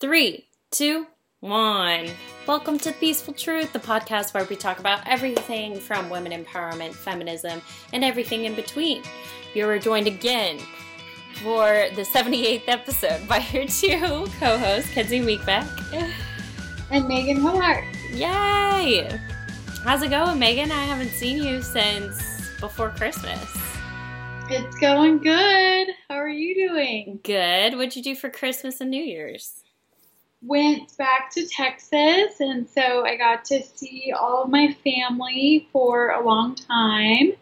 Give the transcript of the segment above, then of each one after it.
Three, two, one. Welcome to Peaceful Truth, the podcast where we talk about everything from women empowerment, feminism, and everything in between. You are joined again for the 78th episode by your two co hosts, Kenzie Meekbeck and Meghan Hobart. Yay! How's it going, Meghan? I haven't seen you since before Christmas. It's going good. How are you doing? Good. What'd you do for Christmas and New Year's? Went back to Texas, and so I got to see all of my family for a long time.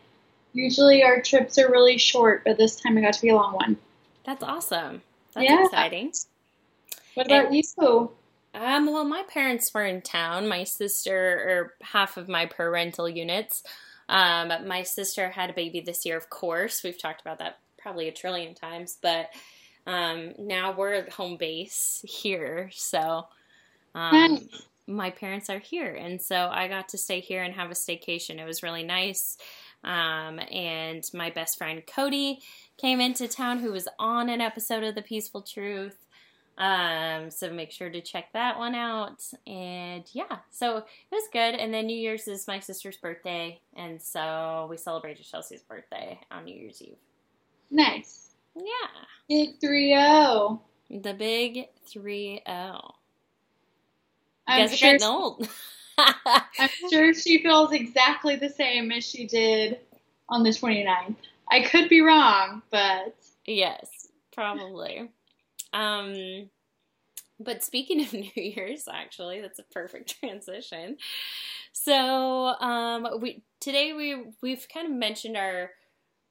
Usually our trips are really short, but this time I got to be a long one. That's awesome. That's yeah. exciting. What about and, you? Um, well, my parents were in town. My sister, or half of my parental units. Um, my sister had a baby this year, of course. We've talked about that probably a trillion times, but um, now we're at home base here, so um, my parents are here, and so I got to stay here and have a staycation. It was really nice. Um, and my best friend Cody came into town, who was on an episode of The Peaceful Truth. Um, so make sure to check that one out. And yeah, so it was good. And then New Year's is my sister's birthday, and so we celebrated Chelsea's birthday on New Year's Eve. Nice. Yeah. Big 3 0. The big 3 0. I'm sure getting old. I'm sure she feels exactly the same as she did on the 29th. I could be wrong, but. Yes, probably. Um, but speaking of New Year's, actually, that's a perfect transition. So, um, we today we we've kind of mentioned our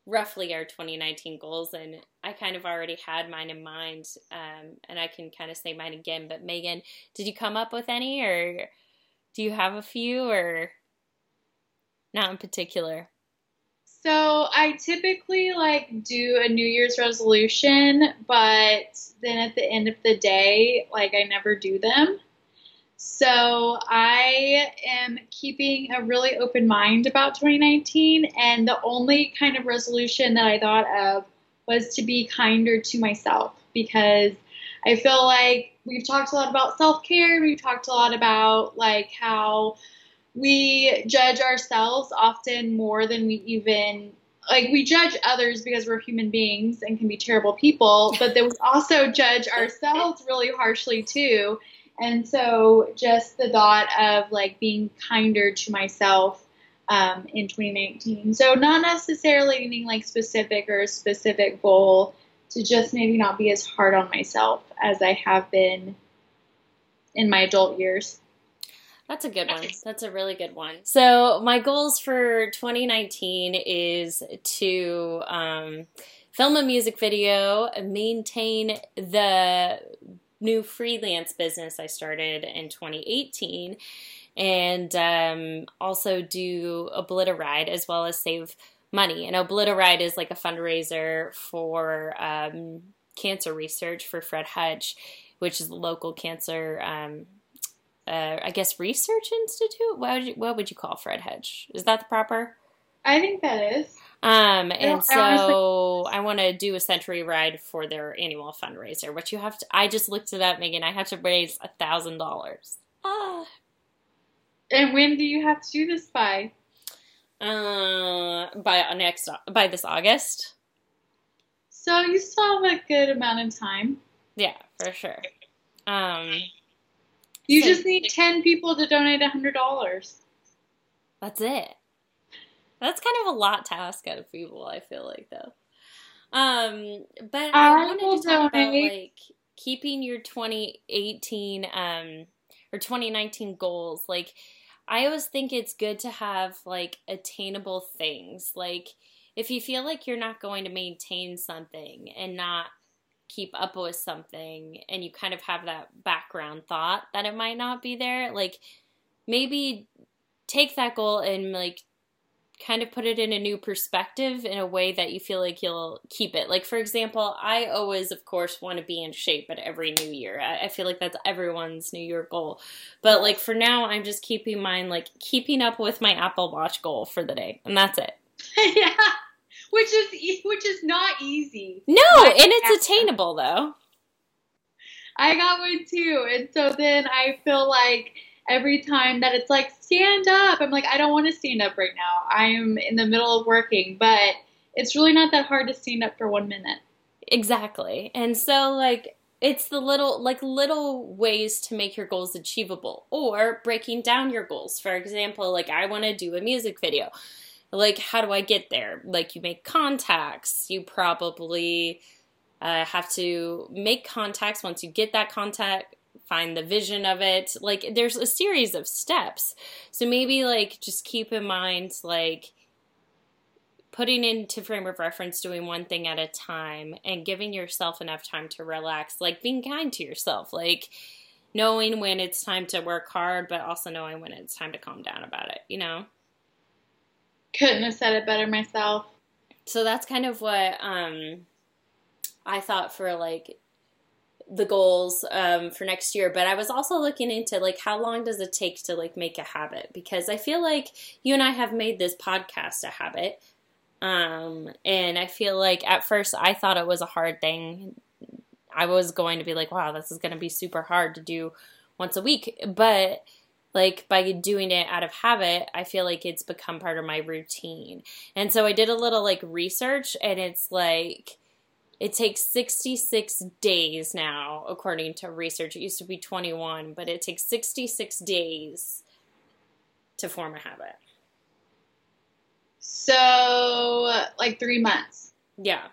roughly our 2019 goals, and I kind of already had mine in mind, um, and I can kind of say mine again. But Meghan, did you come up with any, or do you have a few, or not in particular? So I typically like do a New Year's resolution, but then at the end of the day, like I never do them. So I am keeping a really open mind about 2019, and the only kind of resolution that I thought of was to be kinder to myself because I feel like we've talked a lot about self care. We've talked a lot about like how we judge ourselves often more than we even like we judge others because we're human beings and can be terrible people, but then we also judge ourselves really harshly too. And so just the thought of like being kinder to myself um, in 2019. So not necessarily anything like specific or a specific goal to just maybe not be as hard on myself as I have been in my adult years. That's a good one. That's a really good one. So my goals for 2019 is to um, film a music video, maintain the new freelance business I started in 2018 and um, also do Obliteride as well as save money. And Obliteride is like a fundraiser for um, cancer research for Fred Hutch, which is the local cancer, um, uh, I guess, research institute. What would, you, what would you call Fred Hutch? Is that the proper? I think that is. Um, and so I want to do a century ride for their annual fundraiser. But you have to, I just looked it up, Meghan. I have to raise a thousand dollars. Ah. And when do you have to do this by? Uh, by next by this August. So you still have a good amount of time. Yeah, for sure. Um, you so, just need ten people to donate a hundred dollars. That's it. That's kind of a lot to ask out of people. I feel like though. Um, but I, I wanted to talk about like keeping your 2018 um or 2019 goals. Like, I always think it's good to have like attainable things. Like, if you feel like you're not going to maintain something and not keep up with something, and you kind of have that background thought that it might not be there, like maybe take that goal and like kind of put it in a new perspective in a way that you feel like you'll keep it. Like, for example, I always, of course, want to be in shape at every new year. I, I, feel like that's everyone's new year goal. But, like, for now, I'm just keeping mine, like, keeping up with my Apple Watch goal for the day. And that's it. yeah. Which is which is not easy. No, and it's attainable though. I got one too. And so then I feel like every time that it's like, stand up, I'm like, I don't want to stand up right now. I am in the middle of working, but it's really not that hard to stand up for one minute. Exactly. And so, like, it's the little like little ways to make your goals achievable or breaking down your goals. For example like i want to do a music video. Like how do i get there? Like you make contacts. You probably uh, have to make contacts once you get that contact find the vision of it. Like there's a series of steps. So maybe like just keep in mind like putting into frame of reference doing one thing at a time and giving yourself enough time to relax like being kind to yourself like knowing when it's time to work hard but also knowing when it's time to calm down about it you know? Couldn't have said it better myself. So that's kind of what um i thought for like the goals um, for next year but i was also looking into like how long does it take to like make a habit because i feel like you and i have made this podcast a habit um, and I feel like at first I thought it was a hard thing. I was going to be like, wow, this is going to be super hard to do once a week. But like by doing it out of habit, I feel like it's become part of my routine. And so I did a little like research and it's like, it takes 66 days now, according to research. It used to be 21, but it takes 66 days to form a habit. So, like three months. Yeah.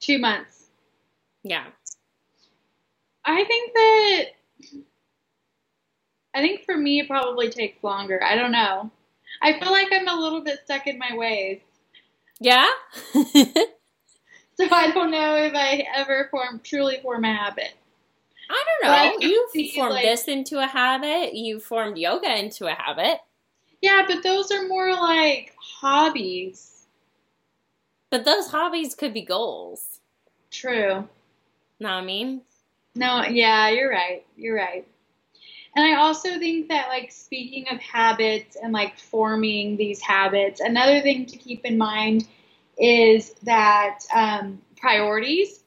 Two months. Yeah. I think that. I think for me, it probably takes longer. I don't know. I feel like I'm a little bit stuck in my ways. Yeah? so I don't know if I ever form truly form a habit. I don't know. You formed like, this into a habit. You formed yoga into a habit. Yeah, but those are more like hobbies. But those hobbies could be goals. True. Know what I mean? No, yeah, you're right. You're right. And I also think that, like, speaking of habits and like forming these habits, another thing to keep in mind is that um, priorities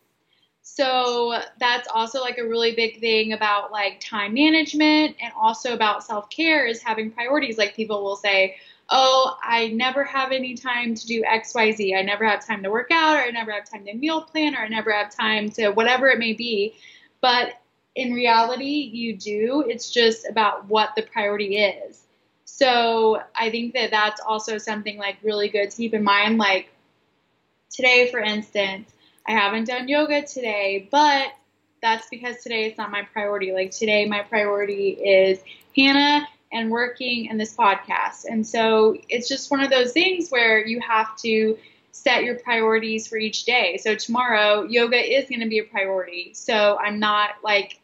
so that's also like a really big thing about like time management and also about self care is having priorities. Like people will say, Oh, I never have any time to do XYZ. I never have time to work out, or I never have time to meal plan, or I never have time to whatever it may be. But in reality, you do. It's just about what the priority is. So I think that that's also something like really good to keep in mind. Like today, for instance, I haven't done yoga today, but that's because today is not my priority. Like today, my priority is Hannah and working and this podcast. And so it's just one of those things where you have to set your priorities for each day. So tomorrow, yoga is going to be a priority. So I'm not like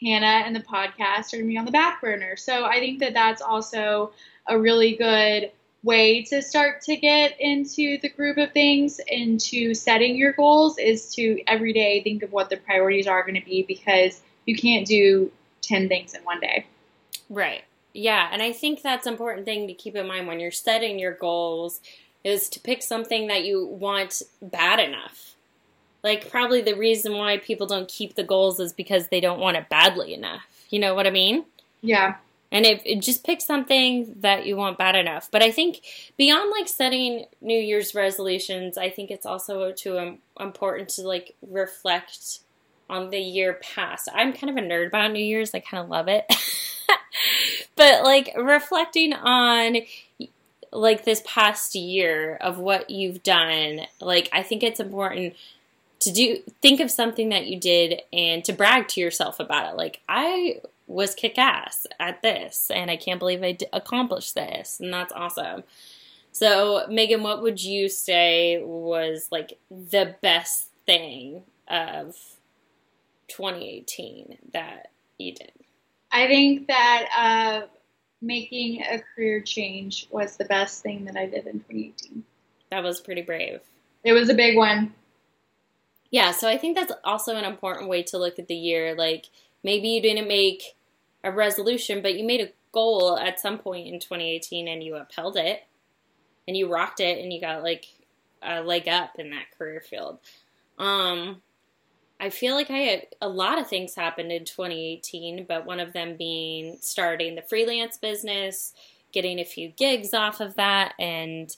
Hannah and the podcast are going to be on the back burner. So I think that that's also a really good way to start to get into the groove of things into setting your goals is to every day think of what the priorities are going to be because you can't do 10 things in one day. Right. Yeah, and I think that's an important thing to keep in mind when you're setting your goals is to pick something that you want bad enough. Like probably the reason why people don't keep the goals is because they don't want it badly enough. You know what I mean? Yeah. And if just pick something that you want bad enough. But I think beyond like setting New Year's resolutions, I think it's also too um, important to like reflect on the year past. I'm kind of a nerd about New Year's. I kind of love it. but like reflecting on like this past year of what you've done, like I think it's important to do think of something that you did and to brag to yourself about it. Like I was kick ass at this, and I can't believe I d- accomplished this, and that's awesome. So, Meghan, what would you say was like the best thing of 2018 that you did? I think that uh, making a career change was the best thing that I did in 2018. That was pretty brave. It was a big one. Yeah, so I think that's also an important way to look at the year. Like, maybe you didn't make a resolution, but you made a goal at some point in 2018 and you upheld it and you rocked it and you got like a leg up in that career field. Um, I feel like I had a lot of things happened in 2018, but one of them being starting the freelance business, getting a few gigs off of that, and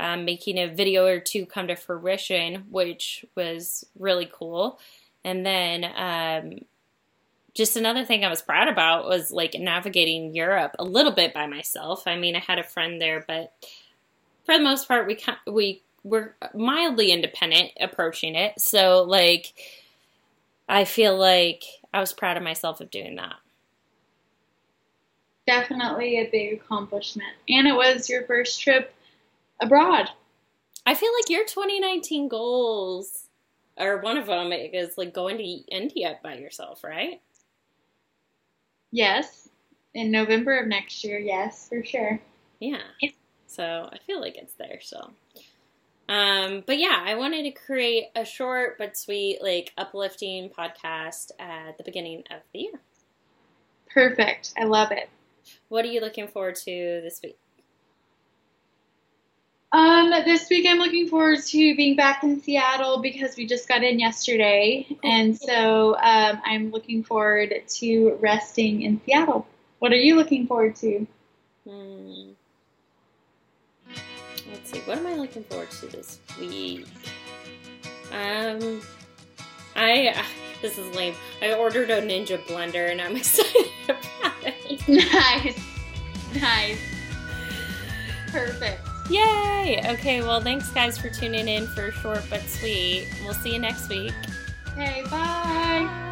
um, making a video or two come to fruition, which was really cool. And then um, just another thing I was proud about was like navigating Europe a little bit by myself. I mean, I had a friend there, but for the most part, we we were mildly independent approaching it. So like, I feel like I was proud of myself of doing that. Definitely a big accomplishment, and it was your first trip abroad. I feel like your 2019 goals, or one of them, is like going to India by yourself, right? Yes. In November of next year, yes, for sure. Yeah. So I feel like it's there, so. Um, but yeah, I wanted to create a short but sweet, like uplifting podcast at the beginning of the year. Perfect. I love it. What are you looking forward to this week? Um, this week I'm looking forward to being back in Seattle because we just got in yesterday, and so um, I'm looking forward to resting in Seattle. What are you looking forward to? Hmm. Let's see. What am I looking forward to this week? Um, I this is lame. I ordered a Ninja blender, and I'm excited about it. Nice, nice, perfect. Yay! Okay, well, thanks guys for tuning in for Short But Sweet. We'll see you next week. Okay, bye.